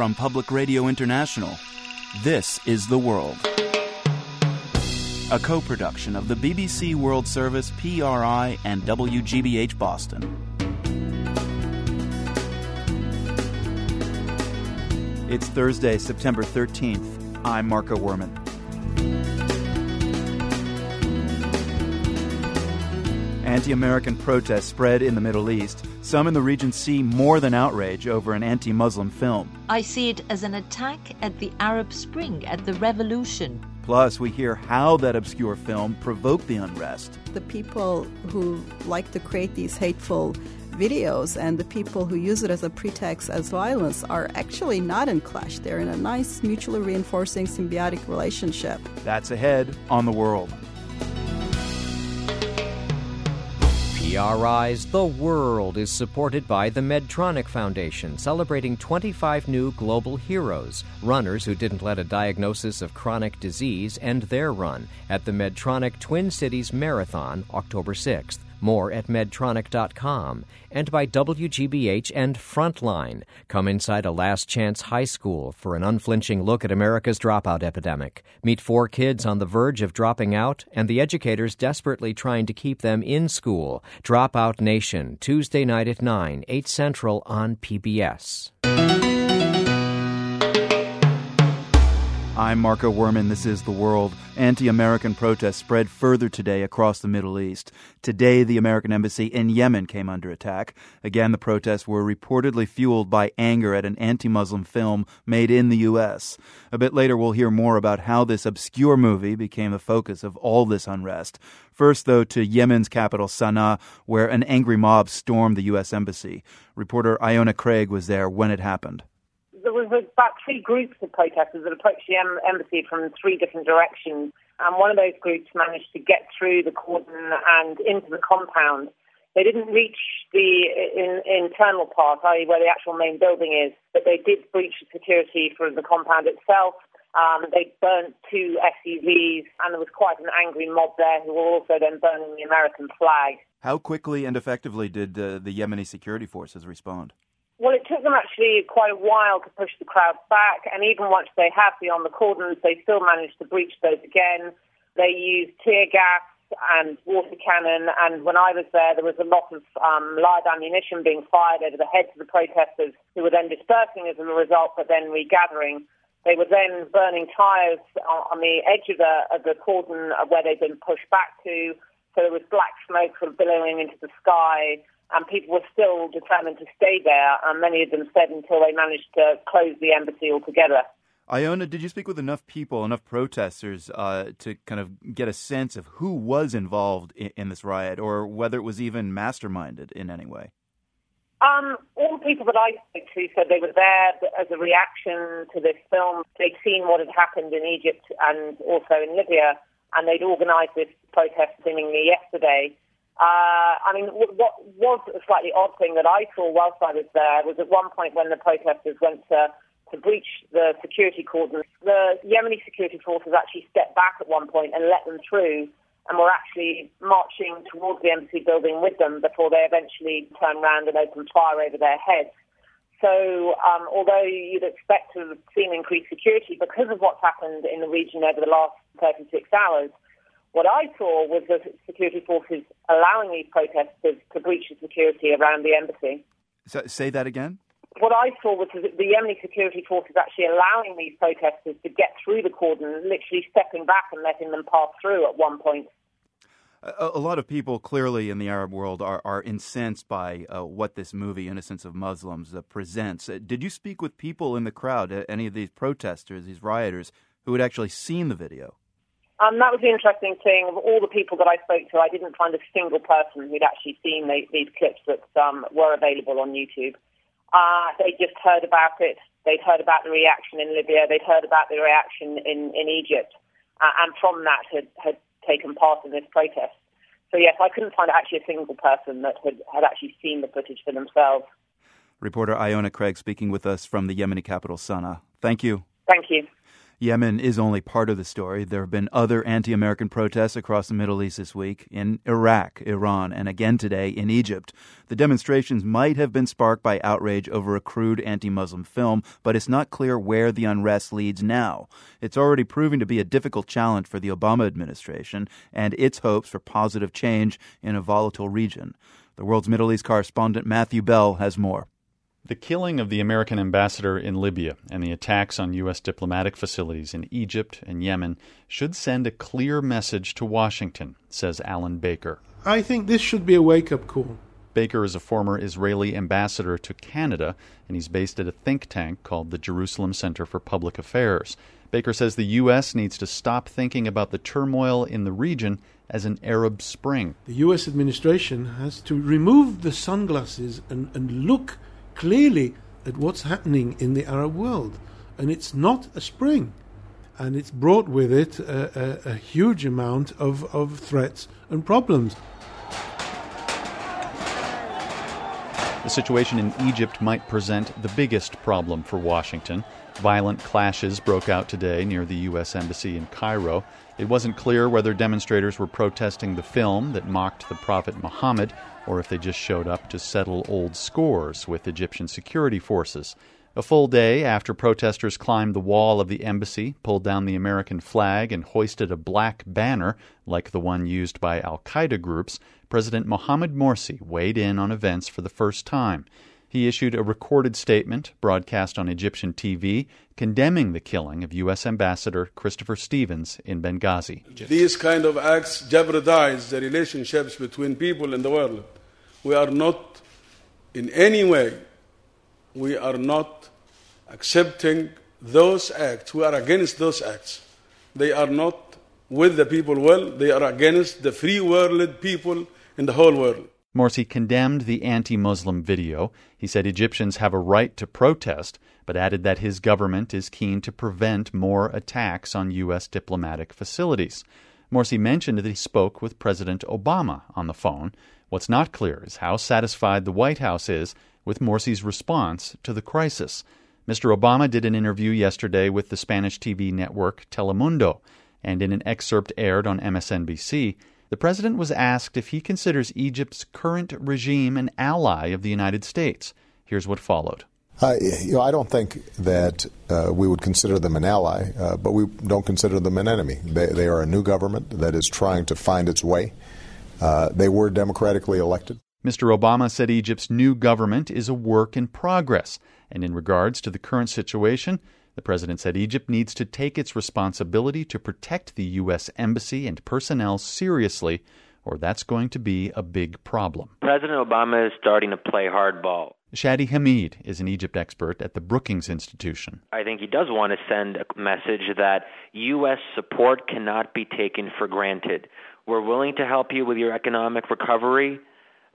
from Public Radio International. This is The World. A co production of the BBC World Service, PRI, and WGBH Boston. It's Thursday, September 13th. I'm Marco Werman. Anti American protests spread in the Middle East. Some in the region see more than outrage over an anti Muslim film. I see it as an attack at the Arab Spring, at the revolution. Plus, we hear how that obscure film provoked the unrest. The people who like to create these hateful videos and the people who use it as a pretext as violence are actually not in clash. They're in a nice, mutually reinforcing, symbiotic relationship. That's ahead on the world. PRI's The World is supported by the Medtronic Foundation, celebrating 25 new global heroes, runners who didn't let a diagnosis of chronic disease end their run at the Medtronic Twin Cities Marathon, October 6th. More at Medtronic.com. And by WGBH and Frontline. Come inside a last chance high school for an unflinching look at America's dropout epidemic. Meet four kids on the verge of dropping out and the educators desperately trying to keep them in school. Dropout Nation, Tuesday night at 9, 8 Central on PBS. I'm Marco Werman. This is The World. Anti American protests spread further today across the Middle East. Today, the American embassy in Yemen came under attack. Again, the protests were reportedly fueled by anger at an anti Muslim film made in the U.S. A bit later, we'll hear more about how this obscure movie became the focus of all this unrest. First, though, to Yemen's capital, Sana'a, where an angry mob stormed the U.S. embassy. Reporter Iona Craig was there when it happened there was about three groups of protesters that approached the embassy from three different directions. And one of those groups managed to get through the cordon and into the compound. They didn't reach the in, internal part, i.e., where the actual main building is, but they did breach the security for the compound itself. Um, they burnt two SUVs, and there was quite an angry mob there who were also then burning the American flag. How quickly and effectively did uh, the Yemeni security forces respond? Well, it took them actually quite a while to push the crowd back, and even once they had beyond the cordons, they still managed to breach those again. They used tear gas and water cannon, and when I was there, there was a lot of um, live ammunition being fired over the heads of the protesters, who were then dispersing as a result, but then regathering. They were then burning tyres on the edge of the, of the cordon where they'd been pushed back to, so there was black smoke sort of billowing into the sky and people were still determined to stay there, and many of them said until they managed to close the embassy altogether. Iona, did you speak with enough people, enough protesters, uh, to kind of get a sense of who was involved in, in, this riot, or whether it was even masterminded in any way? Um, all the people that I spoke to said they were there as a reaction to this film. They'd seen what had happened in Egypt and also in Libya, and they'd organised this protest seemingly yesterday. Uh, I mean, what was a slightly odd thing that I saw whilst I was there was at one point when the protesters went to, to breach the security cordon, the Yemeni security forces actually stepped back at one point and let them through and were actually marching towards the embassy building with them before they eventually turned around and opened fire over their heads. So, um, although you'd expect to have seen increased security because of what's happened in the region over the last 36 hours, what I saw was the security forces allowing these protesters to breach the security around the embassy. So, say that again? What I saw was the Yemeni security forces actually allowing these protesters to get through the cordon, literally stepping back and letting them pass through at one point. A, a lot of people clearly in the Arab world are, are incensed by uh, what this movie, Innocence of Muslims, uh, presents. Uh, did you speak with people in the crowd, uh, any of these protesters, these rioters, who had actually seen the video? Um, that was the interesting thing. Of all the people that I spoke to, I didn't find a single person who'd actually seen the, these clips that um, were available on YouTube. Uh, they just heard about it. They'd heard about the reaction in Libya. They'd heard about the reaction in, in Egypt. Uh, and from that had, had taken part in this protest. So, yes, I couldn't find actually a single person that had, had actually seen the footage for themselves. Reporter Iona Craig speaking with us from the Yemeni capital, Sana'a. Thank you. Thank you. Yemen is only part of the story. There have been other anti American protests across the Middle East this week in Iraq, Iran, and again today in Egypt. The demonstrations might have been sparked by outrage over a crude anti Muslim film, but it's not clear where the unrest leads now. It's already proving to be a difficult challenge for the Obama administration and its hopes for positive change in a volatile region. The world's Middle East correspondent Matthew Bell has more. The killing of the American ambassador in Libya and the attacks on U.S. diplomatic facilities in Egypt and Yemen should send a clear message to Washington, says Alan Baker. I think this should be a wake up call. Baker is a former Israeli ambassador to Canada, and he's based at a think tank called the Jerusalem Center for Public Affairs. Baker says the U.S. needs to stop thinking about the turmoil in the region as an Arab Spring. The U.S. administration has to remove the sunglasses and, and look clearly at what's happening in the Arab world. And it's not a spring. And it's brought with it a, a, a huge amount of, of threats and problems. The situation in Egypt might present the biggest problem for Washington. Violent clashes broke out today near the U.S. Embassy in Cairo. It wasn't clear whether demonstrators were protesting the film that mocked the Prophet Muhammad or if they just showed up to settle old scores with Egyptian security forces. A full day after protesters climbed the wall of the embassy, pulled down the American flag, and hoisted a black banner like the one used by Al Qaeda groups, President Mohamed Morsi weighed in on events for the first time. He issued a recorded statement broadcast on Egyptian TV condemning the killing of U.S. Ambassador Christopher Stevens in Benghazi. These kind of acts jeopardize the relationships between people in the world we are not in any way, we are not accepting those acts. We are against those acts. They are not with the people well, they are against the free world people in the whole world. Morsi condemned the anti Muslim video. He said Egyptians have a right to protest, but added that his government is keen to prevent more attacks on U.S. diplomatic facilities. Morsi mentioned that he spoke with President Obama on the phone What's not clear is how satisfied the White House is with Morsi's response to the crisis. Mr. Obama did an interview yesterday with the Spanish TV network Telemundo, and in an excerpt aired on MSNBC, the president was asked if he considers Egypt's current regime an ally of the United States. Here's what followed. Uh, you know, I don't think that uh, we would consider them an ally, uh, but we don't consider them an enemy. They, they are a new government that is trying to find its way. Uh, they were democratically elected. Mr. Obama said Egypt's new government is a work in progress. And in regards to the current situation, the president said Egypt needs to take its responsibility to protect the U.S. Embassy and personnel seriously, or that's going to be a big problem. President Obama is starting to play hardball. Shadi Hamid is an Egypt expert at the Brookings Institution. I think he does want to send a message that U.S. support cannot be taken for granted. We're willing to help you with your economic recovery,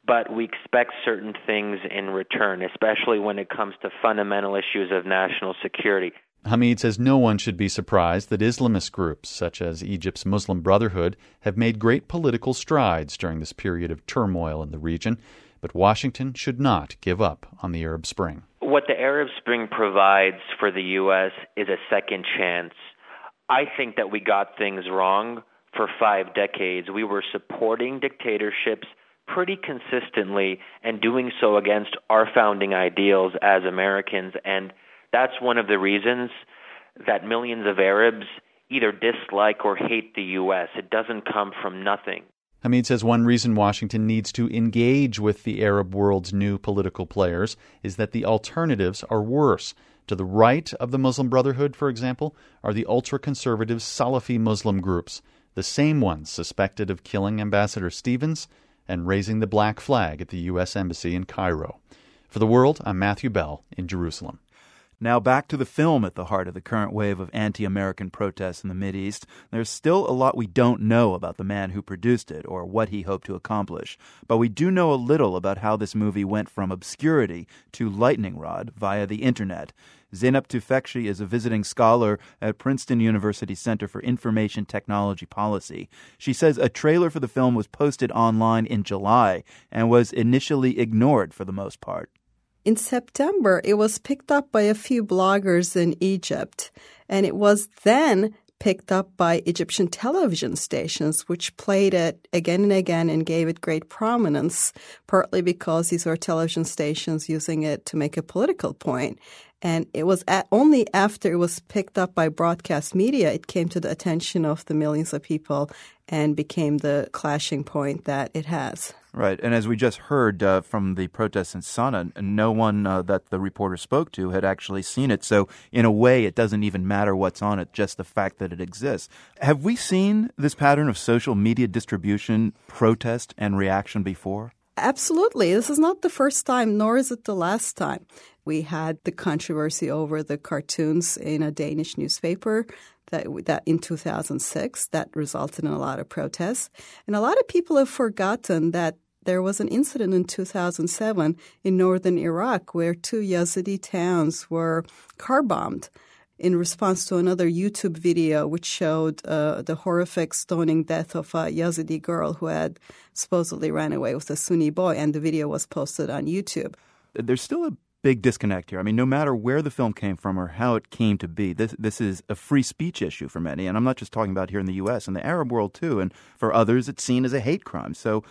but we expect certain things in return, especially when it comes to fundamental issues of national security. Hamid says no one should be surprised that Islamist groups, such as Egypt's Muslim Brotherhood, have made great political strides during this period of turmoil in the region, but Washington should not give up on the Arab Spring. What the Arab Spring provides for the U.S. is a second chance. I think that we got things wrong for five decades. We were supporting dictatorships pretty consistently and doing so against our founding ideals as Americans. And that's one of the reasons that millions of Arabs either dislike or hate the U.S. It doesn't come from nothing. Hamid says one reason Washington needs to engage with the Arab world's new political players is that the alternatives are worse. To the right of the Muslim Brotherhood, for example, are the ultra conservative Salafi Muslim groups the same ones suspected of killing Ambassador Stevens and raising the black flag at the U.S. Embassy in Cairo. For the world, I'm Matthew Bell in Jerusalem. Now back to the film at the heart of the current wave of anti American protests in the Mideast. There's still a lot we don't know about the man who produced it or what he hoped to accomplish, but we do know a little about how this movie went from obscurity to lightning rod via the internet. Zeynep Tufekci is a visiting scholar at Princeton University Center for Information Technology Policy. She says a trailer for the film was posted online in July and was initially ignored for the most part. In September, it was picked up by a few bloggers in Egypt, and it was then picked up by Egyptian television stations, which played it again and again and gave it great prominence, partly because these were television stations using it to make a political point. And it was at, only after it was picked up by broadcast media, it came to the attention of the millions of people and became the clashing point that it has. Right. And as we just heard uh, from the protests in Sana'a, no one uh, that the reporter spoke to had actually seen it. So, in a way, it doesn't even matter what's on it, just the fact that it exists. Have we seen this pattern of social media distribution, protest, and reaction before? Absolutely. This is not the first time, nor is it the last time. We had the controversy over the cartoons in a Danish newspaper that, that in 2006 that resulted in a lot of protests. And a lot of people have forgotten that there was an incident in 2007 in northern Iraq where two Yazidi towns were car bombed in response to another YouTube video which showed uh, the horrific stoning death of a Yazidi girl who had supposedly ran away with a Sunni boy, and the video was posted on YouTube. There's still a big disconnect here. I mean, no matter where the film came from or how it came to be, this this is a free speech issue for many, and I'm not just talking about here in the U.S. in the Arab world too, and for others, it's seen as a hate crime. So.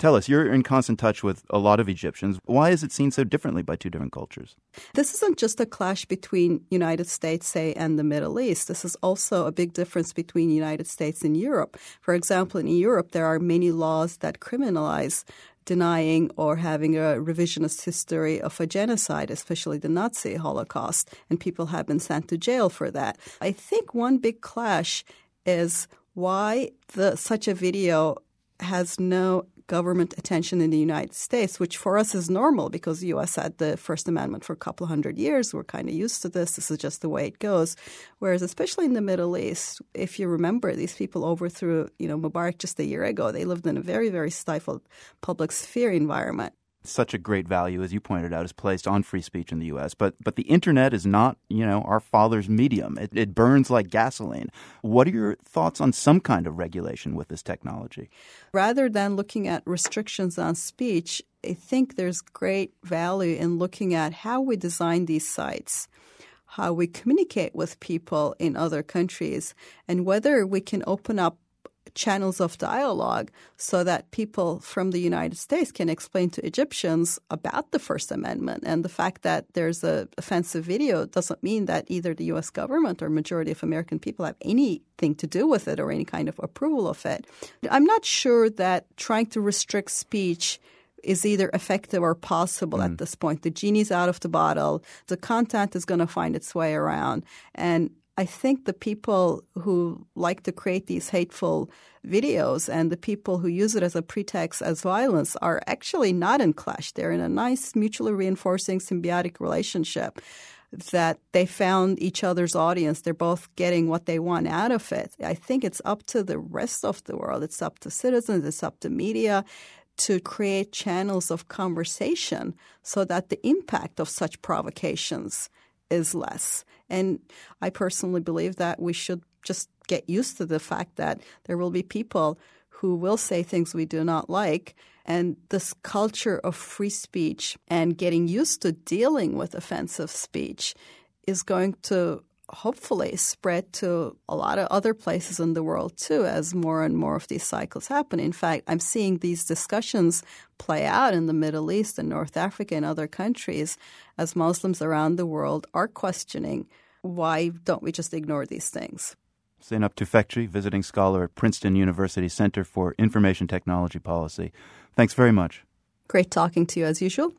Tell us, you're in constant touch with a lot of Egyptians. Why is it seen so differently by two different cultures? This isn't just a clash between United States, say, and the Middle East. This is also a big difference between United States and Europe. For example, in Europe, there are many laws that criminalize denying or having a revisionist history of a genocide, especially the Nazi Holocaust, and people have been sent to jail for that. I think one big clash is why the, such a video has no government attention in the United States, which for us is normal because the U.S. had the First Amendment for a couple hundred years. We're kind of used to this. This is just the way it goes. Whereas, especially in the Middle East, if you remember, these people overthrew, you know, Mubarak just a year ago. They lived in a very, very stifled public sphere environment such a great value, as you pointed out, is placed on free speech in the U.S. But but the internet is not, you know, our father's medium. It, it burns like gasoline. What are your thoughts on some kind of regulation with this technology? Rather than looking at restrictions on speech, I think there's great value in looking at how we design these sites how we communicate with people in other countries and whether we can open up channels of dialogue so that people from the United States can explain to Egyptians about the First Amendment. And the fact that there's a offensive video doesn't mean that either the US government or majority of American people have anything to do with it or any kind of approval of it. I'm not sure that trying to restrict speech is either effective or possible mm. at this point. The genie's out of the bottle. The content is going to find its way around. And I think the people who like to create these hateful videos and the people who use it as a pretext as violence are actually not in clash. They're in a nice, mutually reinforcing, symbiotic relationship that they found each other's audience. They're both getting what they want out of it. I think it's up to the rest of the world. It's up to citizens. It's up to media to create channels of conversation so that the impact of such provocations is less. And I personally believe that we should just get used to the fact that there will be people who will say things we do not like. And this culture of free speech and getting used to dealing with offensive speech is going to hopefully spread to a lot of other places in the world too as more and more of these cycles happen. In fact, I'm seeing these discussions play out in the Middle East and North Africa and other countries as Muslims around the world are questioning why don't we just ignore these things? Zeynep Tufekci, visiting scholar at Princeton University Center for Information Technology Policy. Thanks very much. Great talking to you as usual.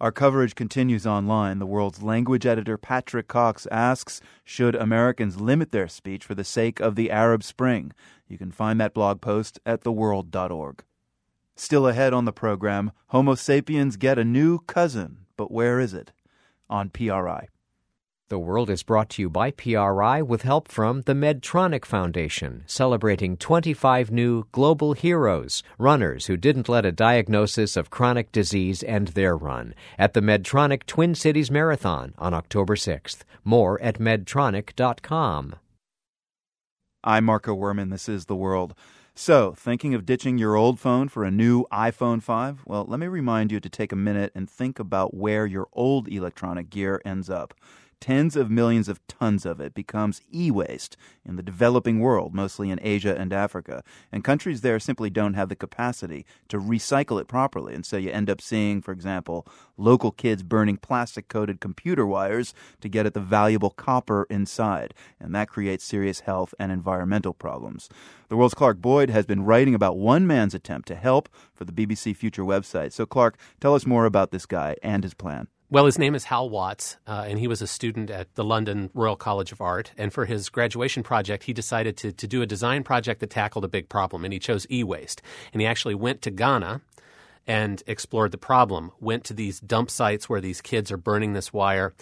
Our coverage continues online. The world's language editor Patrick Cox asks Should Americans limit their speech for the sake of the Arab Spring? You can find that blog post at theworld.org. Still ahead on the program, Homo sapiens get a new cousin, but where is it? On PRI. The World is brought to you by PRI with help from the Medtronic Foundation, celebrating 25 new global heroes, runners who didn't let a diagnosis of chronic disease end their run, at the Medtronic Twin Cities Marathon on October 6th. More at medtronic.com. I'm Marco Werman. This is The World. So, thinking of ditching your old phone for a new iPhone 5? Well, let me remind you to take a minute and think about where your old electronic gear ends up tens of millions of tons of it becomes e waste in the developing world, mostly in Asia and Africa. And countries there simply don't have the capacity to recycle it properly. And so you end up seeing, for example, local kids burning plastic coated computer wires to get at the valuable copper inside. And that creates serious health and environmental problems. The world's Clark Boyd has been writing about one man's attempt to help for the BBC Future website. So, Clark, tell us more about this guy and his plan. Well, his name is Hal Watts, uh, and he was a student at the London Royal College of Art. And for his graduation project, he decided to, to do a design project that tackled a big problem, and he chose e waste. And he actually went to Ghana and explored the problem, went to these dump sites where these kids are burning this wire.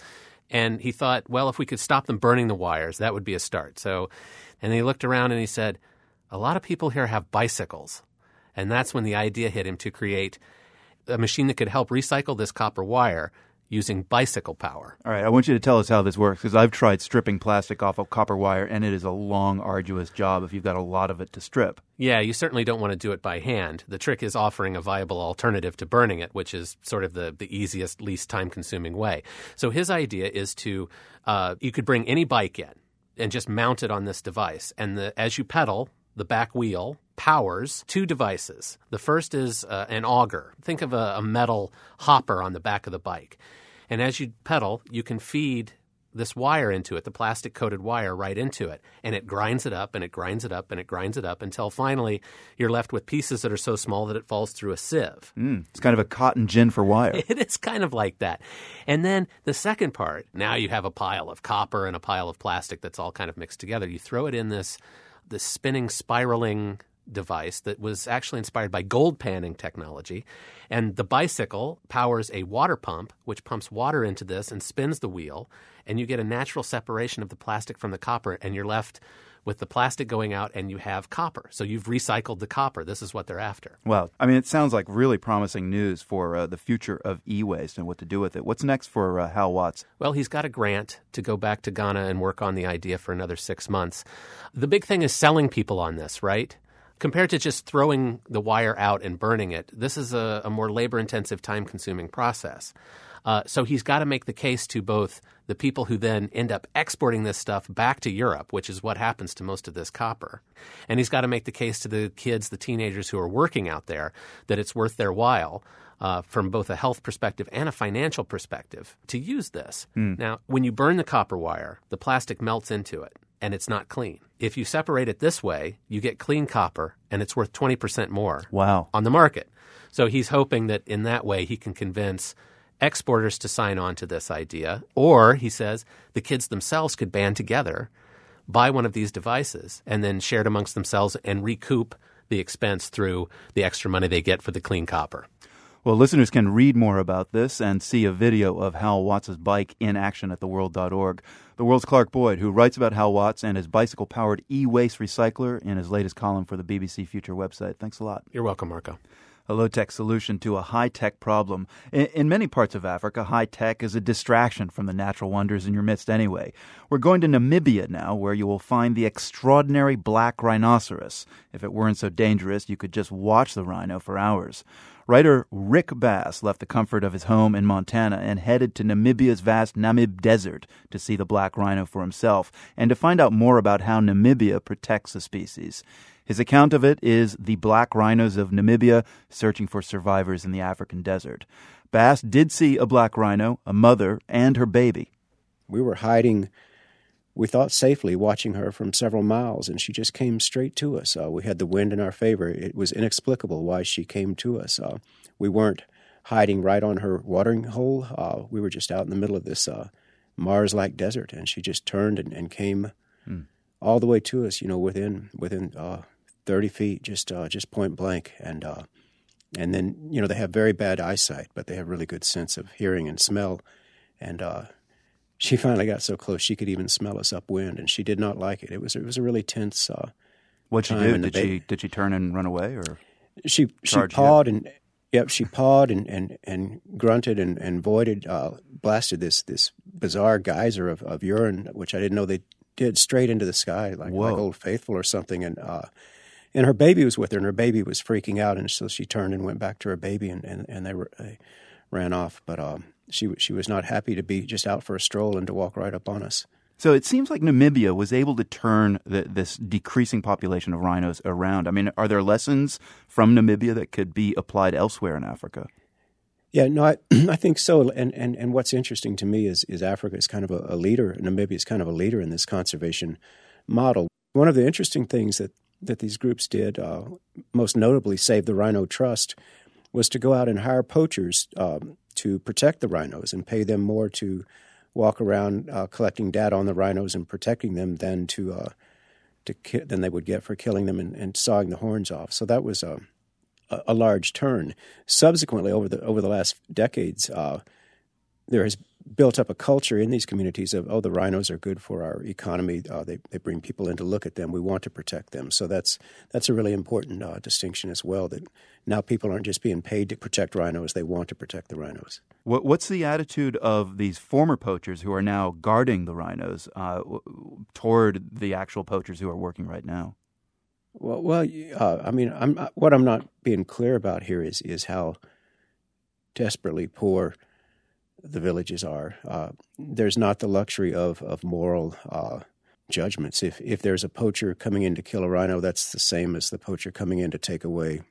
And he thought, well, if we could stop them burning the wires, that would be a start. So, and he looked around and he said, a lot of people here have bicycles. And that's when the idea hit him to create a machine that could help recycle this copper wire using bicycle power. All right, I want you to tell us how this works because I've tried stripping plastic off of copper wire and it is a long, arduous job if you've got a lot of it to strip. Yeah, you certainly don't want to do it by hand. The trick is offering a viable alternative to burning it, which is sort of the, the easiest, least time consuming way. So his idea is to, uh, you could bring any bike in and just mount it on this device. And the, as you pedal, the back wheel powers two devices. The first is uh, an auger. Think of a, a metal hopper on the back of the bike. And as you pedal, you can feed this wire into it, the plastic coated wire right into it. And it grinds it up and it grinds it up and it grinds it up until finally you're left with pieces that are so small that it falls through a sieve. Mm, it's kind of a cotton gin for wire. It is kind of like that. And then the second part, now you have a pile of copper and a pile of plastic that's all kind of mixed together. You throw it in this this spinning, spiraling device that was actually inspired by gold panning technology. And the bicycle powers a water pump, which pumps water into this and spins the wheel. And you get a natural separation of the plastic from the copper, and you're left with the plastic going out and you have copper. So you've recycled the copper. This is what they're after. Well, I mean, it sounds like really promising news for uh, the future of e waste and what to do with it. What's next for uh, Hal Watts? Well, he's got a grant to go back to Ghana and work on the idea for another six months. The big thing is selling people on this, right? Compared to just throwing the wire out and burning it, this is a, a more labor intensive, time consuming process. Uh, so he's got to make the case to both the people who then end up exporting this stuff back to Europe, which is what happens to most of this copper. And he's got to make the case to the kids, the teenagers who are working out there, that it's worth their while. Uh, from both a health perspective and a financial perspective, to use this. Mm. Now, when you burn the copper wire, the plastic melts into it and it's not clean. If you separate it this way, you get clean copper and it's worth 20% more wow. on the market. So he's hoping that in that way he can convince exporters to sign on to this idea. Or, he says, the kids themselves could band together, buy one of these devices, and then share it amongst themselves and recoup the expense through the extra money they get for the clean copper. Well, listeners can read more about this and see a video of Hal Watts' bike in action at theworld.org. The world's Clark Boyd, who writes about Hal Watts and his bicycle powered e waste recycler in his latest column for the BBC Future website. Thanks a lot. You're welcome, Marco a low tech solution to a high tech problem. In, in, many parts of Africa, high tech is a distraction from the natural wonders in your midst anyway. We're going to Namibia now, where you will find the extraordinary black rhinoceros. If it weren't so dangerous, you could just watch the rhino for hours. Writer Rick Bass left the comfort of his home in Montana and headed to Namibia's vast Namib Desert to see the black rhino for himself and to find out more about how Namibia protects the species. His account of it is The Black Rhinos of Namibia Searching for Survivors in the African Desert. Bass did see a black rhino, a mother, and her baby. We were hiding we thought safely watching her from several miles, and she just came straight to us. Uh, we had the wind in our favor. It was inexplicable why she came to us. Uh, we weren't hiding right on her watering hole. Uh, we were just out in the middle of this uh, Mars like desert, and she just turned and, and came mm. all the way to us, you know, within within uh, 30 feet, just uh, just point blank. And, and then, you know, they have very bad eyesight, but they have really good sense of hearing and smell. And she finally got so close she could even smell us upwind, and she did not like it. It was it was a really tense. Uh, What'd she do? Did she did she turn and run away, or she she pawed you? and yep she pawed and and, and grunted and and voided uh, blasted this this bizarre geyser of, of urine, which I didn't know they did straight into the sky like like Old Faithful or something, and uh, and her baby was with her, and her baby was freaking out, and so she turned and went back to her baby, and, and, and they, were, they ran off. But um, she she was not happy to be just out for a stroll and to walk right up on us. So it seems like Namibia was able to turn the, this decreasing population of rhinos around. I mean, are there lessons from Namibia that could be applied elsewhere in Africa? Yeah, no, I, I think so. And, and, and what's interesting to me is, is Africa is kind of a, a leader, Namibia is kind of a leader in this conservation model. One of the interesting things that, that these groups did, uh, most notably Save the Rhino Trust, was to go out and hire poachers um, to protect the rhinos and pay them more to walk around uh, collecting data on the rhinos and protecting them than to, uh, to ki- than they would get for killing them and, and sawing the horns off. So that was um, a, a large turn. Subsequently, over the over the last decades, uh, there has built up a culture in these communities of oh the rhinos are good for our economy. Uh, they they bring people in to look at them. We want to protect them. So that's that's a really important uh, distinction as well that now people aren't just being paid to protect rhinos. They want to protect the rhinos. What, what's the attitude of these former poachers who are now guarding the rhinos uh, toward the actual poachers who are working right now? Well, well, uh, I mean, I'm what I'm not being clear about here is is how desperately poor the villages are. Uh, there's not the luxury of of moral uh, judgments. If if there's a poacher coming in to kill a rhino, that's the same as the poacher coming in to take away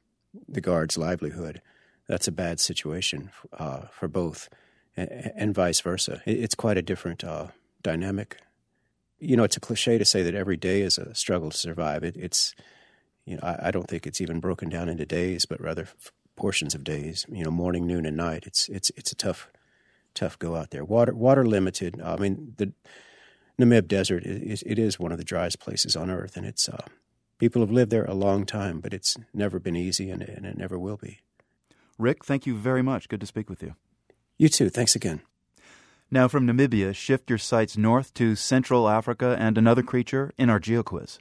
the guard's livelihood. That's a bad situation uh, for both, and, and, vice versa. it's quite a different uh, dynamic. You know, it's a cliche to say that every day is a struggle to survive. It, it's you know, I, I, don't think it's even broken down into days, but rather portions of days. You know, morning, noon, and night. It's it's it's a tough tough go out there. Water water limited. I mean, the Namib Desert is it is one of the driest places on earth, and it's uh, people have lived there a long time, but it's never been easy, and, and it never will be. Rick, thank you very much. Good to speak with you. You too. Thanks again. Now, from Namibia, shift your sights north to Central Africa and another creature in our GeoQuiz.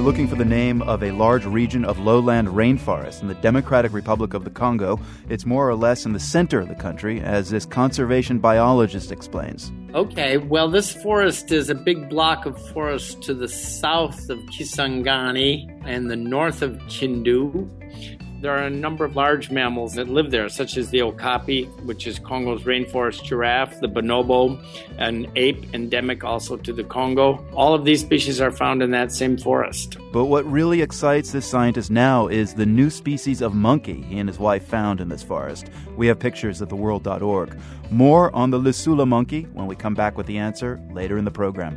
Looking for the name of a large region of lowland rainforest in the Democratic Republic of the Congo. It's more or less in the center of the country, as this conservation biologist explains. Okay, well, this forest is a big block of forest to the south of Kisangani and the north of Kindu. There are a number of large mammals that live there, such as the okapi, which is Congo's rainforest giraffe, the bonobo, an ape endemic also to the Congo. All of these species are found in that same forest. But what really excites this scientist now is the new species of monkey he and his wife found in this forest. We have pictures at theworld.org. More on the Lesula monkey when we come back with the answer later in the program.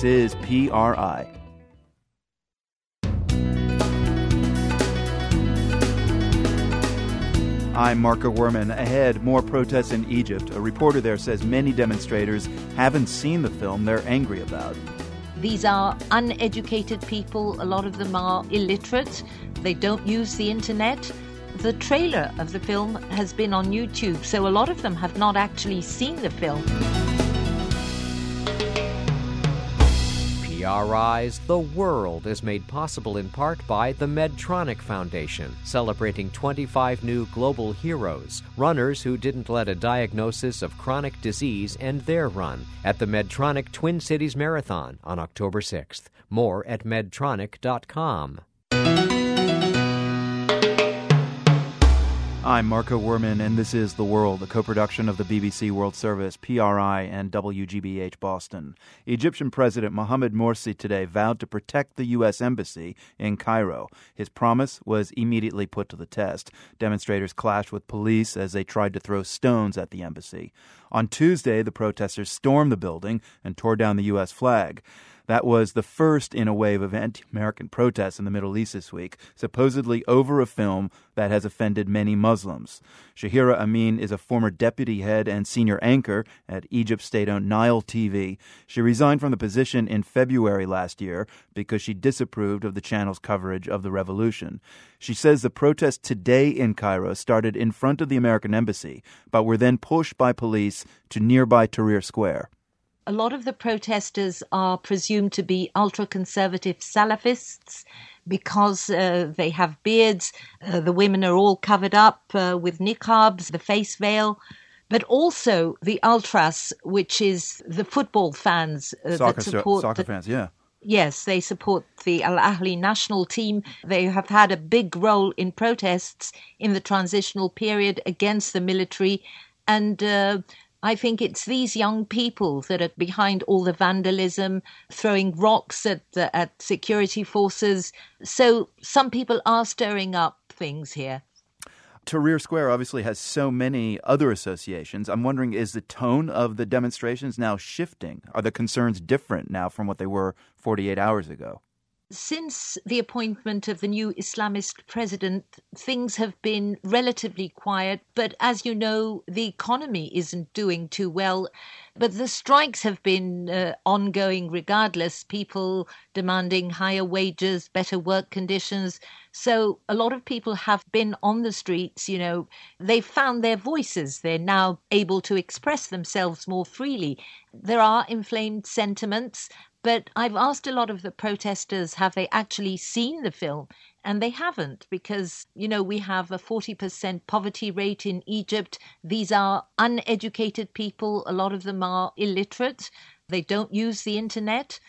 This is PRI. I'm Marco Werman. Ahead, more protests in Egypt. A reporter there says many demonstrators haven't seen the film they're angry about. These are uneducated people. A lot of them are illiterate. They don't use the internet. The trailer of the film has been on YouTube, so a lot of them have not actually seen the film. PRI's The World is made possible in part by the Medtronic Foundation, celebrating 25 new global heroes, runners who didn't let a diagnosis of chronic disease end their run at the Medtronic Twin Cities Marathon on October 6th. More at medtronic.com. I'm Marco Werman, and this is The World, a co production of the BBC World Service, PRI, and WGBH Boston. Egyptian President Mohamed Morsi today vowed to protect the U.S. Embassy in Cairo. His promise was immediately put to the test. Demonstrators clashed with police as they tried to throw stones at the embassy. On Tuesday, the protesters stormed the building and tore down the U.S. flag. That was the first in a wave of anti American protests in the Middle East this week, supposedly over a film that has offended many Muslims. Shahira Amin is a former deputy head and senior anchor at Egypt's state owned Nile TV. She resigned from the position in February last year because she disapproved of the channel's coverage of the revolution. She says the protests today in Cairo started in front of the American embassy, but were then pushed by police to nearby Tahrir Square. A lot of the protesters are presumed to be ultra conservative Salafists because uh, they have beards. Uh, the women are all covered up uh, with niqabs, the face veil. But also the ultras, which is the football fans uh, soccer, that support soccer the, fans, yeah. Yes, they support the Al Ahly national team. They have had a big role in protests in the transitional period against the military. And uh, I think it's these young people that are behind all the vandalism, throwing rocks at the, at security forces. So some people are stirring up things here. Tahrir Square obviously has so many other associations. I'm wondering, is the tone of the demonstrations now shifting? Are the concerns different now from what they were 48 hours ago? Since the appointment of the new Islamist president, things have been relatively quiet. But as you know, the economy isn't doing too well. But the strikes have been uh, ongoing regardless, people demanding higher wages, better work conditions. So a lot of people have been on the streets, you know, they've found their voices. They're now able to express themselves more freely. There are inflamed sentiments. But I've asked a lot of the protesters, have they actually seen the film? And they haven't because, you know, we have a 40% poverty rate in Egypt. These are uneducated people. A lot of them are illiterate. They don't use the internet.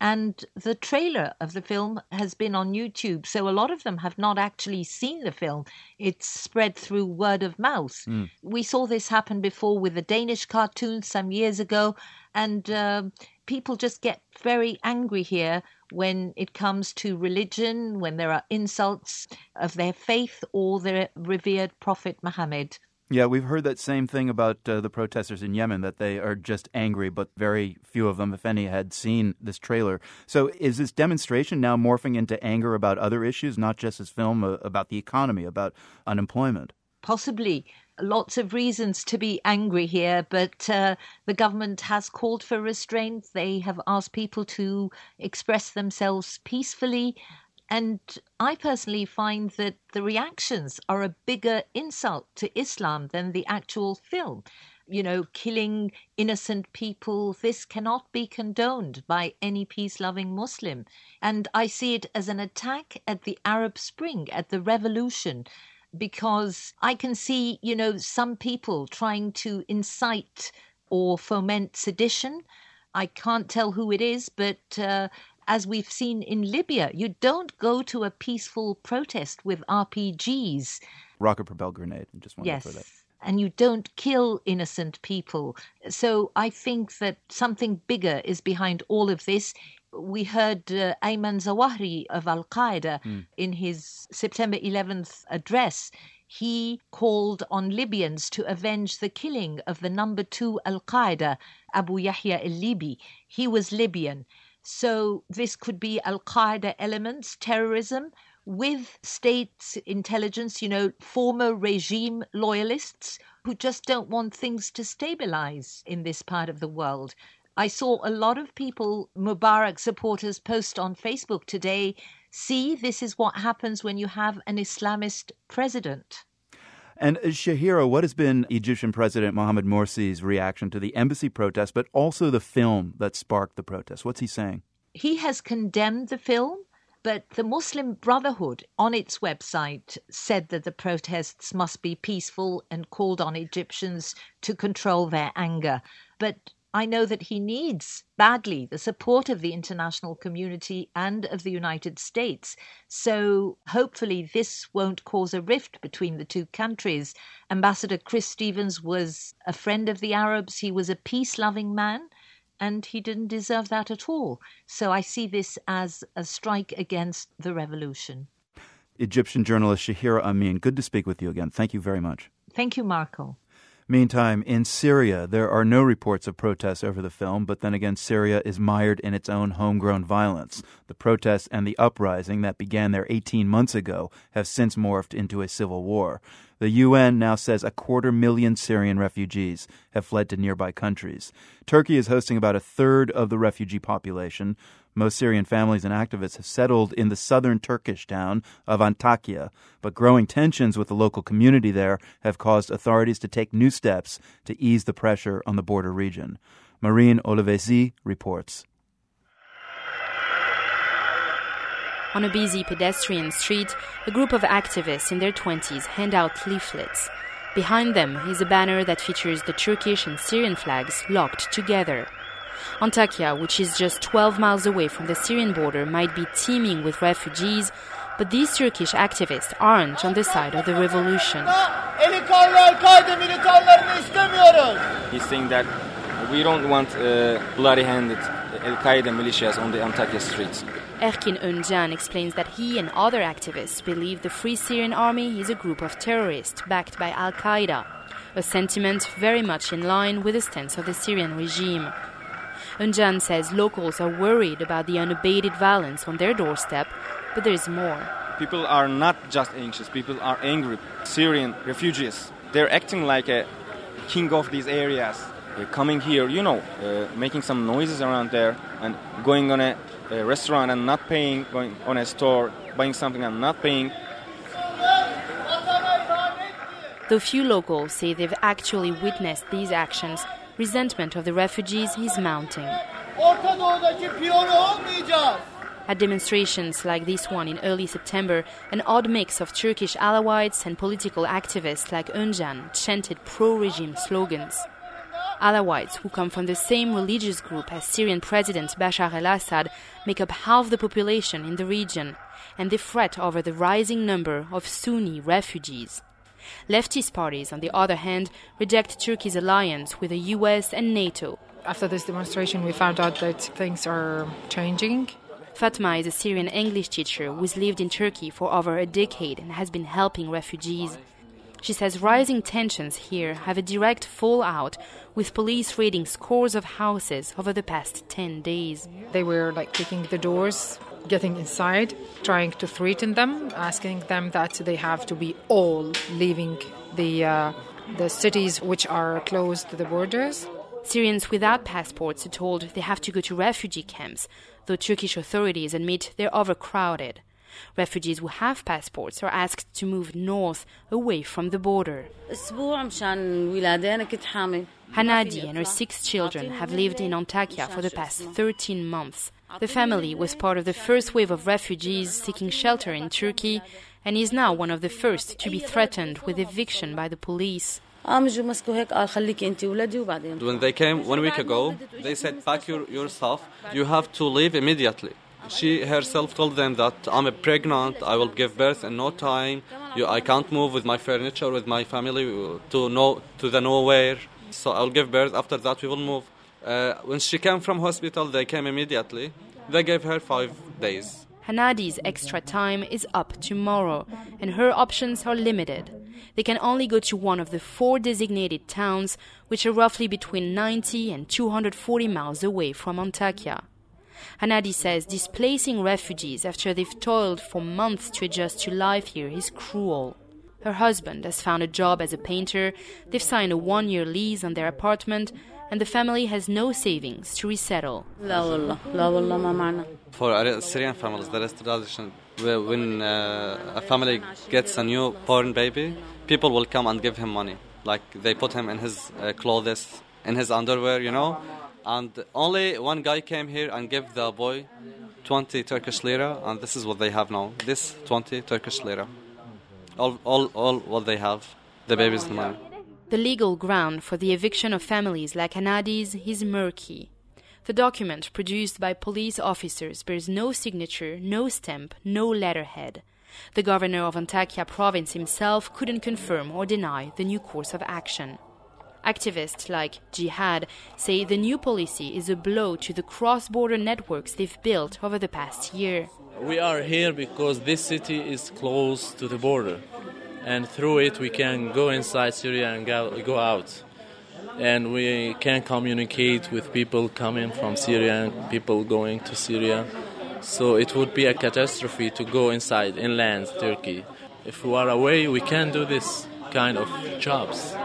And the trailer of the film has been on YouTube. So a lot of them have not actually seen the film. It's spread through word of mouth. Mm. We saw this happen before with the Danish cartoon some years ago. And uh, people just get very angry here when it comes to religion, when there are insults of their faith or their revered Prophet Muhammad. Yeah, we've heard that same thing about uh, the protesters in Yemen, that they are just angry, but very few of them, if any, had seen this trailer. So is this demonstration now morphing into anger about other issues, not just this film uh, about the economy, about unemployment? Possibly. Lots of reasons to be angry here, but uh, the government has called for restraint. They have asked people to express themselves peacefully. And I personally find that the reactions are a bigger insult to Islam than the actual film. You know, killing innocent people, this cannot be condoned by any peace loving Muslim. And I see it as an attack at the Arab Spring, at the revolution, because I can see, you know, some people trying to incite or foment sedition. I can't tell who it is, but uh, as we've seen in Libya, you don't go to a peaceful protest with RPGs. Rocket propelled grenade. I just wanted yes. to that. And you don't kill innocent people. So I think that something bigger is behind all of this. We heard uh, Ayman Zawahri of Al Qaeda Mm. in his September 11th address. He called on Libyans to avenge the killing of the number two Al Qaeda, Abu Yahya al Libi. He was Libyan. So this could be Al Qaeda elements, terrorism, with state intelligence, you know, former regime loyalists who just don't want things to stabilize in this part of the world. I saw a lot of people, Mubarak supporters, post on Facebook today see, this is what happens when you have an Islamist president. And uh, Shahira, what has been Egyptian President Mohamed Morsi's reaction to the embassy protest, but also the film that sparked the protest? What's he saying? He has condemned the film, but the Muslim Brotherhood on its website said that the protests must be peaceful and called on Egyptians to control their anger. But I know that he needs badly the support of the international community and of the United States. So hopefully this won't cause a rift between the two countries. Ambassador Chris Stevens was a friend of the Arabs. He was a peace loving man and he didn't deserve that at all. So I see this as a strike against the revolution. Egyptian journalist Shahira Amin, good to speak with you again. Thank you very much. Thank you, Marco. Meantime, in Syria, there are no reports of protests over the film, but then again, Syria is mired in its own homegrown violence. The protests and the uprising that began there 18 months ago have since morphed into a civil war. The UN now says a quarter million Syrian refugees have fled to nearby countries. Turkey is hosting about a third of the refugee population. Most Syrian families and activists have settled in the southern Turkish town of Antakya, but growing tensions with the local community there have caused authorities to take new steps to ease the pressure on the border region. Marine Olivesi reports. On a busy pedestrian street, a group of activists in their 20s hand out leaflets. Behind them is a banner that features the Turkish and Syrian flags locked together. Antakya, which is just 12 miles away from the Syrian border, might be teeming with refugees, but these Turkish activists aren't on the side of the revolution. He's saying that we don't want uh, bloody handed Al Qaeda militias on the Antakya streets. Erkin Öncan explains that he and other activists believe the Free Syrian Army is a group of terrorists backed by Al Qaeda, a sentiment very much in line with the stance of the Syrian regime. Öncan says locals are worried about the unabated violence on their doorstep, but there is more. People are not just anxious, people are angry. Syrian refugees, they're acting like a king of these areas. They're coming here, you know, uh, making some noises around there and going on a, a restaurant and not paying, going on a store, buying something and not paying. Though few locals say they've actually witnessed these actions, resentment of the refugees is mounting. At demonstrations like this one in early September, an odd mix of Turkish Alawites and political activists like Öncan chanted pro regime slogans. Alawites, who come from the same religious group as Syrian President Bashar al Assad, make up half the population in the region, and they fret over the rising number of Sunni refugees. Leftist parties, on the other hand, reject Turkey's alliance with the US and NATO. After this demonstration, we found out that things are changing. Fatma is a Syrian English teacher who's lived in Turkey for over a decade and has been helping refugees. She says rising tensions here have a direct fallout with police raiding scores of houses over the past 10 days. They were like kicking the doors, getting inside, trying to threaten them, asking them that they have to be all leaving the uh, the cities which are close to the borders. Syrians without passports are told they have to go to refugee camps, though Turkish authorities admit they're overcrowded. Refugees who have passports are asked to move north away from the border. Hanadi and her six children have lived in Antakya for the past 13 months. The family was part of the first wave of refugees seeking shelter in Turkey and is now one of the first to be threatened with eviction by the police. When they came one week ago, they said, Pack your, your stuff, you have to leave immediately. She herself told them that I'm pregnant, I will give birth in no time, you, I can't move with my furniture, with my family to, no, to the nowhere, so I'll give birth, after that we will move. Uh, when she came from hospital, they came immediately. They gave her five days. Hanadi's extra time is up tomorrow, and her options are limited. They can only go to one of the four designated towns, which are roughly between 90 and 240 miles away from Antakya. Hanadi says displacing refugees after they've toiled for months to adjust to life here is cruel. Her husband has found a job as a painter, they've signed a one year lease on their apartment, and the family has no savings to resettle. For Syrian families, there is tradition when uh, a family gets a new born baby, people will come and give him money. Like they put him in his uh, clothes, in his underwear, you know. And only one guy came here and gave the boy 20 Turkish lira, and this is what they have now. This 20 Turkish lira. All, all, all what they have. The baby's money. The legal ground for the eviction of families like Hanadi's is murky. The document produced by police officers bears no signature, no stamp, no letterhead. The governor of Antakya province himself couldn't confirm or deny the new course of action. Activists like Jihad say the new policy is a blow to the cross border networks they've built over the past year. We are here because this city is close to the border and through it we can go inside Syria and go, out. And we can communicate with people coming from Syria and people going to Syria. So it would be a catastrophe to go inside, inland Turkey. If we are away, we can do this kind of jobs.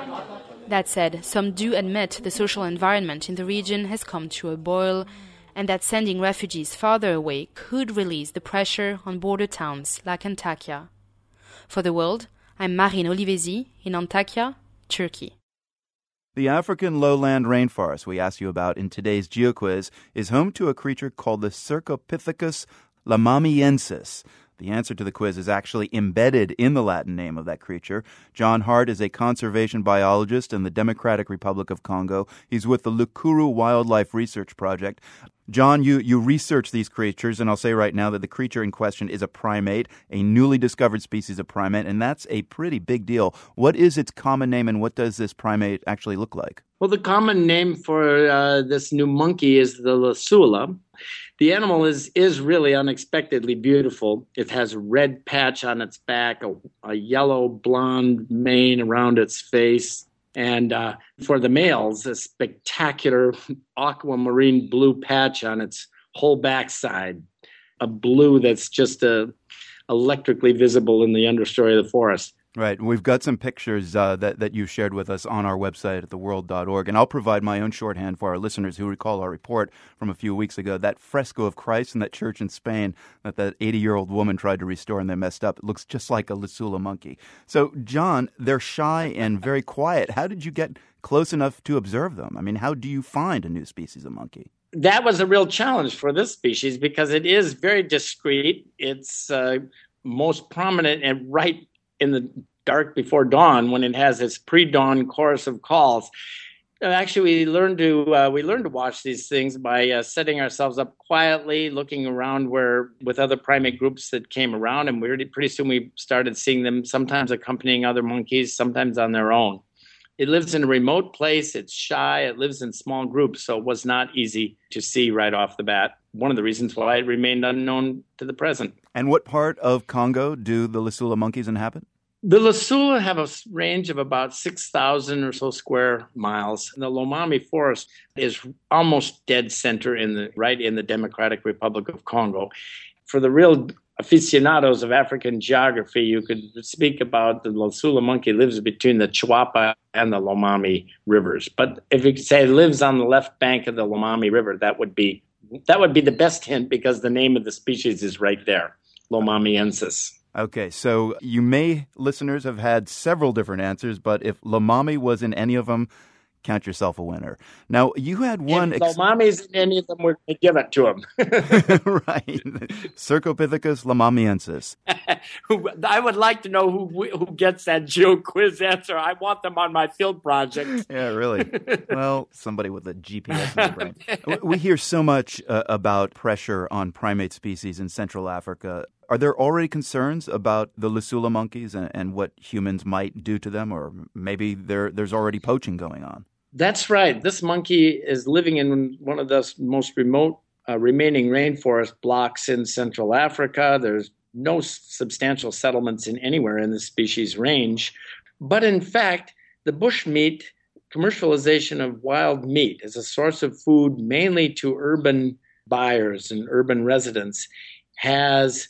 That said, some do admit the social environment in the region has come to a boil and that sending refugees farther away could release the pressure on border towns like Antakya. For the world, I'm Marine Olivesi in Antakya, Turkey. The African lowland rainforest we asked you about in today's GeoQuiz is home to a creature called the Cercopithecus lomamiensis. The answer to the quiz is actually embedded in the Latin name of that creature. John Hart is a conservation biologist in the Democratic Republic of Congo. He's with the Lukuru Wildlife Research Project. John, you, you research these creatures, and I'll say right now that the creature in question is a primate, a newly discovered species of primate, and that's a pretty big deal. What is its common name, and what does this primate actually look like? Well, the common name for uh, this new monkey is the Lesula. The animal is, is really unexpectedly beautiful. It has a red patch on its back, a, a yellow blonde mane around its face, and uh, for the males, a spectacular aquamarine blue patch on its whole backside, a blue that's just uh, electrically visible in the understory of the forest. Right. We've got some pictures uh, that, that you shared with us on our website at theworld.org. And I'll provide my own shorthand for our listeners who recall our report from a few weeks ago. That fresco of Christ in that church in Spain that that 80 year old woman tried to restore and they messed up. It looks just like a Lesula monkey. So, John, they're shy and very quiet. How did you get close enough to observe them? I mean, how do you find a new species of monkey? That was a real challenge for this species because it is very discreet. It's uh, most prominent and right in the dark before dawn when it has its pre-dawn chorus of calls. Uh, actually, we learned to uh, we learned to watch these things by uh, setting ourselves up quietly, looking around where with other primate groups that came around, and we pretty soon we started seeing them sometimes accompanying other monkeys, sometimes on their own. It lives in a remote place. It's shy. It lives in small groups, so it was not easy to see right off the bat. One of the reasons why it remained unknown to the present. And what part of Congo do the Lesula monkeys inhabit? The Lesula have a range of about 6,000 or so square miles. The Lomami Forest is almost dead center in the right in the Democratic Republic of Congo. For the real aficionados of African geography, you could speak about the Lesula monkey lives between the Tshuapa and the Lomami rivers. But if you say it lives on the left bank of the Lomami River, that would be that would be the best hint because the name of the species is right there, Lomamiensis. Okay, so you may, listeners, have had several different answers, but if Lomami was in any of them, count yourself a winner. Now, you had one. If ex- Lomami's in any of them, we're going to give it to him. right. Cercopithecus lomamiensis. I would like to know who who gets that GeoQuiz answer. I want them on my field project. yeah, really. Well, somebody with a GPS in the brain. We hear so much uh, about pressure on primate species in Central Africa. Are there already concerns about the Lesula monkeys and, and what humans might do to them, or maybe there, there's already poaching going on? That's right. This monkey is living in one of the most remote uh, remaining rainforest blocks in Central Africa. There's no substantial settlements in anywhere in the species range. But in fact, the bushmeat commercialization of wild meat as a source of food mainly to urban buyers and urban residents has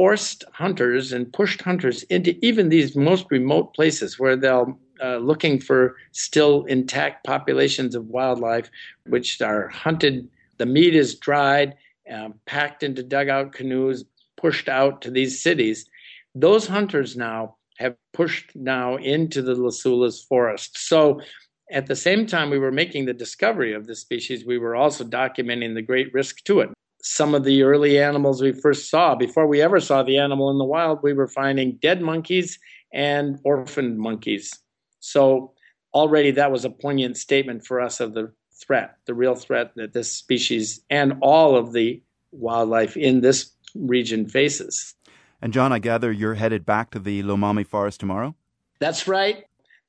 forced hunters and pushed hunters into even these most remote places where they'll uh, looking for still intact populations of wildlife, which are hunted. The meat is dried, uh, packed into dugout canoes, pushed out to these cities. Those hunters now have pushed now into the Lesula's forest. So at the same time we were making the discovery of this species, we were also documenting the great risk to it some of the early animals we first saw. Before we ever saw the animal in the wild, we were finding dead monkeys and orphaned monkeys. So already that was a poignant statement for us of the threat, the real threat that this species and all of the wildlife in this region faces. And John, I gather you're headed back to the Lomami Forest tomorrow? That's right.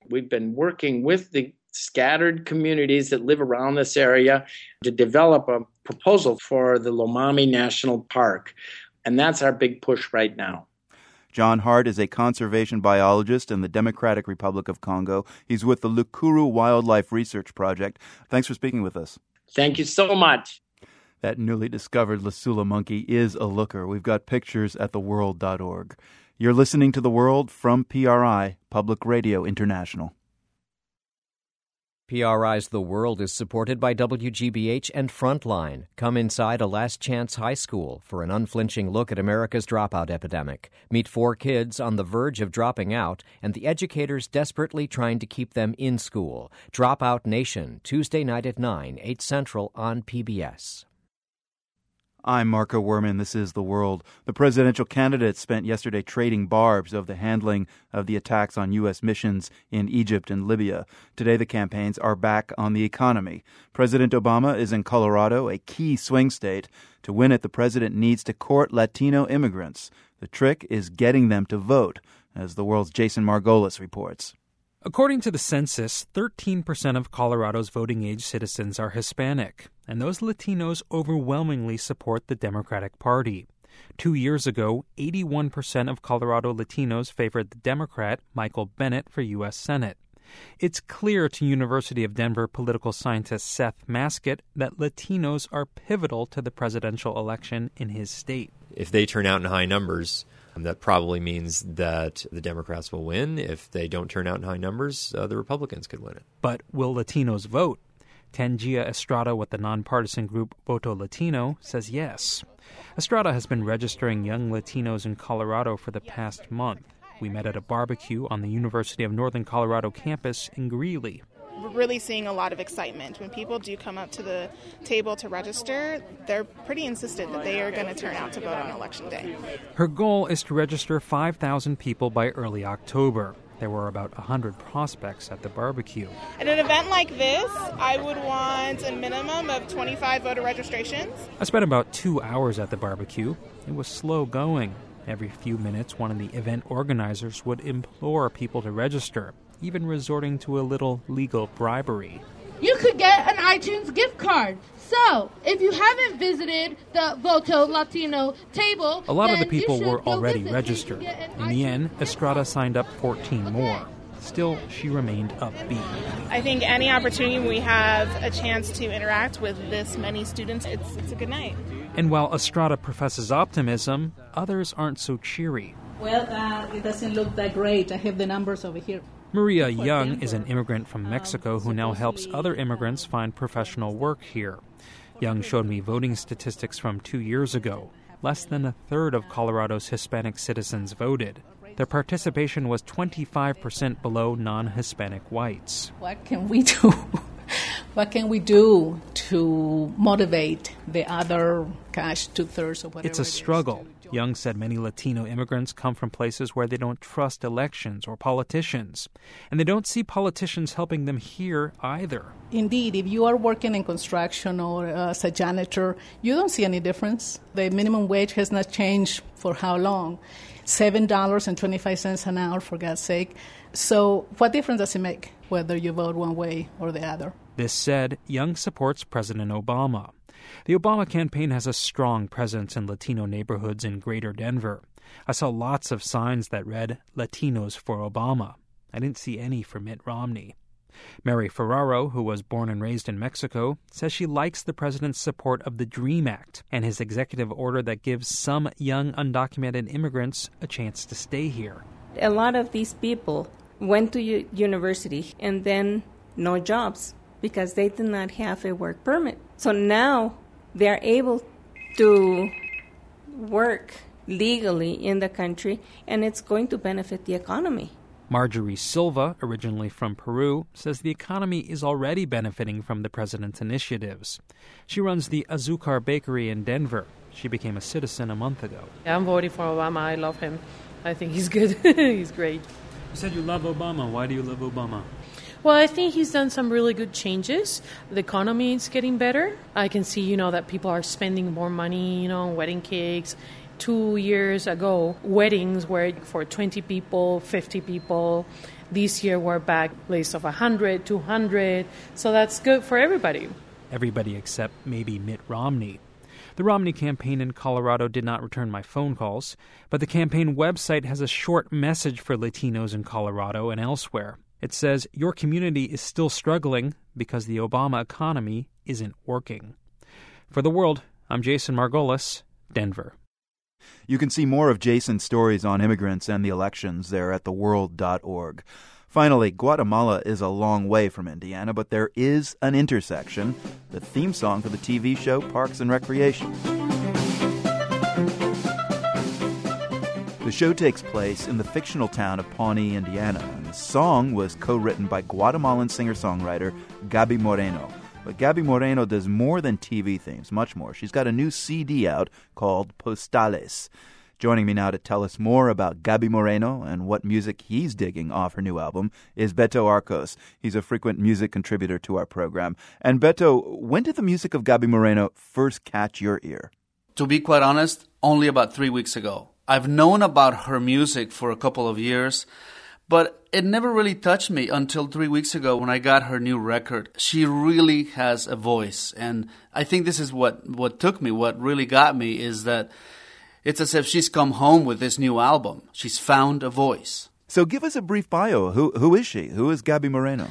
We've been working with the scattered communities that live around this area to develop a proposal for the Lomami National Park. And that's our big push right now. John Hart is a conservation biologist in the Democratic Republic of Congo. He's with the Lukuru Wildlife Research Project. Thanks for speaking with us. Thank you so much. That newly discovered Lesula monkey is a looker. We've got pictures at theworld.org. You're listening to The World from PRI, Public Radio International. PRI's The World is supported by WGBH and Frontline. Come inside a last chance high school for an unflinching look at America's dropout epidemic. Meet four kids on the verge of dropping out and the educators desperately trying to keep them in school. Dropout Nation, Tuesday night at 9, 8 Central on PBS. I'm Marco Werman. This is The World. The presidential candidates spent yesterday trading barbs over the handling of the attacks on U.S. missions in Egypt and Libya. Today, the campaigns are back on the economy. President Obama is in Colorado, a key swing state. To win it, the president needs to court Latino immigrants. The trick is getting them to vote, as The World's Jason Margolis reports. According to the census, 13% of Colorado's voting age citizens are Hispanic, and those Latinos overwhelmingly support the Democratic Party. Two years ago, 81% of Colorado Latinos favored the Democrat Michael Bennet for U.S. Senate. It's clear to University of Denver political scientist Seth Masket that Latinos are pivotal to the presidential election in his state. If they turn out in high numbers, that probably means that the Democrats will win. If they don't turn out in high numbers, uh, the Republicans could win it. But will Latinos vote? Tangia Estrada with the nonpartisan group Voto Latino says yes. Estrada has been registering young Latinos in Colorado for the past month. We met at a barbecue on the University of Northern Colorado campus in Greeley we're really seeing a lot of excitement. When people do come up to the table to register, they're pretty insistent that they are going to turn out to vote on election day. Her goal is to register 5,000 people by early October. There were about 100 prospects at the barbecue. At an event like this, I would want a minimum of 25 voter registrations. I spent about two hours at the barbecue. It was slow going. Every few minutes, one of the event organizers would implore people to register even resorting to a little legal bribery. You could get an iTunes gift card. So, if you haven't visited the Voto Latino table, a lot of the people were already registered. In the end, Estrada signed up 14 more. Still, she remained upbeat. I think any opportunity we have a chance to interact with this many students, it's, it's a good night. And while Estrada professes optimism, others aren't so cheery. Well, uh, it doesn't look that great. I have the numbers over here. Maria Young is an immigrant from Mexico who now helps other immigrants find professional work here. Young showed me voting statistics from two years ago. Less than a third of Colorado's Hispanic citizens voted. Their participation was 25% below non Hispanic whites. What can we do? what can we do to motivate the other, cash two thirds of whatever? It's a struggle. Young said many Latino immigrants come from places where they don't trust elections or politicians, and they don't see politicians helping them here either. Indeed, if you are working in construction or uh, as a janitor, you don't see any difference. The minimum wage has not changed for how long? $7.25 an hour, for God's sake. So, what difference does it make whether you vote one way or the other? This said, Young supports President Obama. The Obama campaign has a strong presence in Latino neighborhoods in greater Denver. I saw lots of signs that read Latinos for Obama. I didn't see any for Mitt Romney. Mary Ferraro, who was born and raised in Mexico, says she likes the president's support of the DREAM Act and his executive order that gives some young undocumented immigrants a chance to stay here. A lot of these people went to university and then no jobs because they did not have a work permit. So now they're able to work legally in the country and it's going to benefit the economy. Marjorie Silva, originally from Peru, says the economy is already benefiting from the president's initiatives. She runs the Azucar Bakery in Denver. She became a citizen a month ago. I'm voting for Obama. I love him. I think he's good. he's great. You said you love Obama. Why do you love Obama? Well, I think he's done some really good changes. The economy is getting better. I can see, you know, that people are spending more money, you know, wedding cakes. Two years ago, weddings were for 20 people, 50 people. This year, we're back list of 100, 200. So that's good for everybody. Everybody except maybe Mitt Romney. The Romney campaign in Colorado did not return my phone calls, but the campaign website has a short message for Latinos in Colorado and elsewhere. It says, Your community is still struggling because the Obama economy isn't working. For the world, I'm Jason Margolis, Denver. You can see more of Jason's stories on immigrants and the elections there at theworld.org. Finally, Guatemala is a long way from Indiana, but there is an intersection, the theme song for the TV show Parks and Recreation. The show takes place in the fictional town of Pawnee, Indiana, the song was co written by Guatemalan singer songwriter Gaby Moreno. But Gaby Moreno does more than TV themes, much more. She's got a new CD out called Postales. Joining me now to tell us more about Gaby Moreno and what music he's digging off her new album is Beto Arcos. He's a frequent music contributor to our program. And Beto, when did the music of Gaby Moreno first catch your ear? To be quite honest, only about three weeks ago. I've known about her music for a couple of years, but it never really touched me until three weeks ago when I got her new record. She really has a voice, and I think this is what, what took me, what really got me is that it's as if she's come home with this new album. She's found a voice. So give us a brief bio. Who who is she? Who is Gaby Moreno?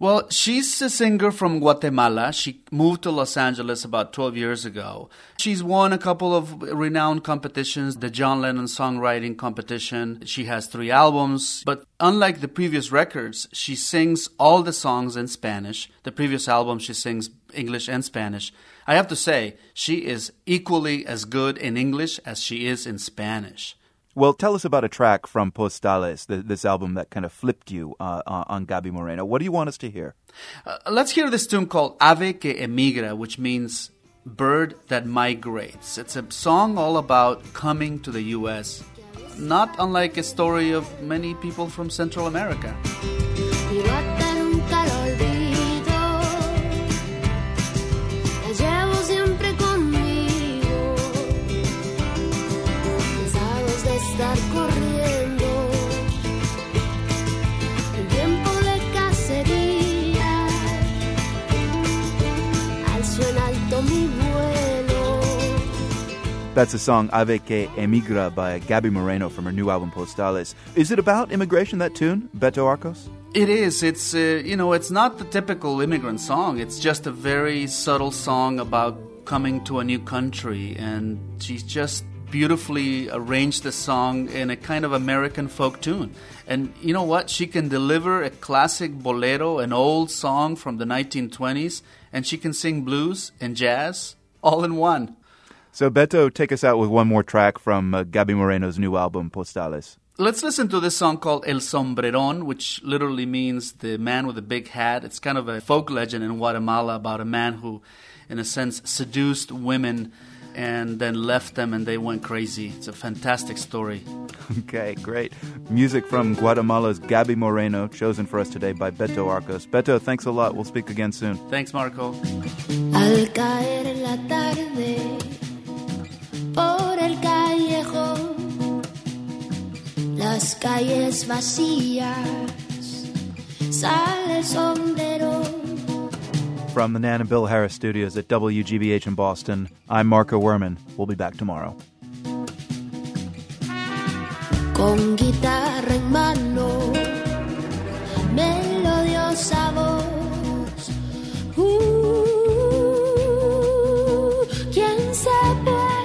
Well, she's a singer from Guatemala. She moved to Los Angeles about 12 years ago. She's won a couple of renowned competitions, the John Lennon Songwriting Competition. She has three albums, but unlike the previous records, she sings all the songs in Spanish. The previous album, she sings English and Spanish. I have to say, she is equally as good in English as she is in Spanish. Well, tell us about a track from Postales, the, this album that kind of flipped you uh, on Gaby Moreno. What do you want us to hear? Uh, let's hear this tune called Ave que emigra, which means bird that migrates. It's a song all about coming to the U.S., not unlike a story of many people from Central America. That's the song Ave que Emigra by Gaby Moreno from her new album Postales. Is it about immigration, that tune, Beto Arcos? It is. It's, uh, you know, it's not the typical immigrant song. It's just a very subtle song about coming to a new country. And she's just beautifully arranged the song in a kind of American folk tune. And you know what? She can deliver a classic bolero, an old song from the 1920s, and she can sing blues and jazz all in one. So, Beto, take us out with one more track from uh, Gaby Moreno's new album, Postales. Let's listen to this song called El Sombreron, which literally means the man with a big hat. It's kind of a folk legend in Guatemala about a man who, in a sense, seduced women and then left them and they went crazy. It's a fantastic story. Okay, great. Music from Guatemala's Gaby Moreno, chosen for us today by Beto Arcos. Beto, thanks a lot. We'll speak again soon. Thanks, Marco. por el callejón, las calles vacías, sale el sombrero. From the Nan and Bill Harris studios at WGBH in Boston, I'm Marco Werman. We'll be back tomorrow. Con guitarra en mano, melodiosa voz.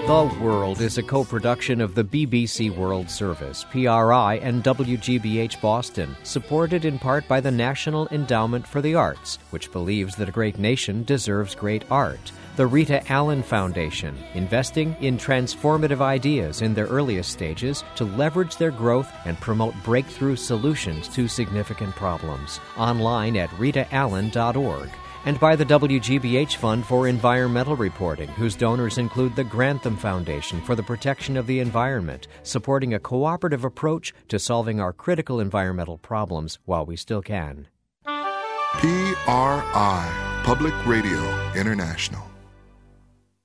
The World is a co production of the BBC World Service, PRI, and WGBH Boston, supported in part by the National Endowment for the Arts, which believes that a great nation deserves great art. The Rita Allen Foundation, investing in transformative ideas in their earliest stages to leverage their growth and promote breakthrough solutions to significant problems. Online at ritaallen.org and by the WGBH Fund for Environmental Reporting, whose donors include the Grantham Foundation for the Protection of the Environment, supporting a cooperative approach to solving our critical environmental problems while we still can. PRI, Public Radio International.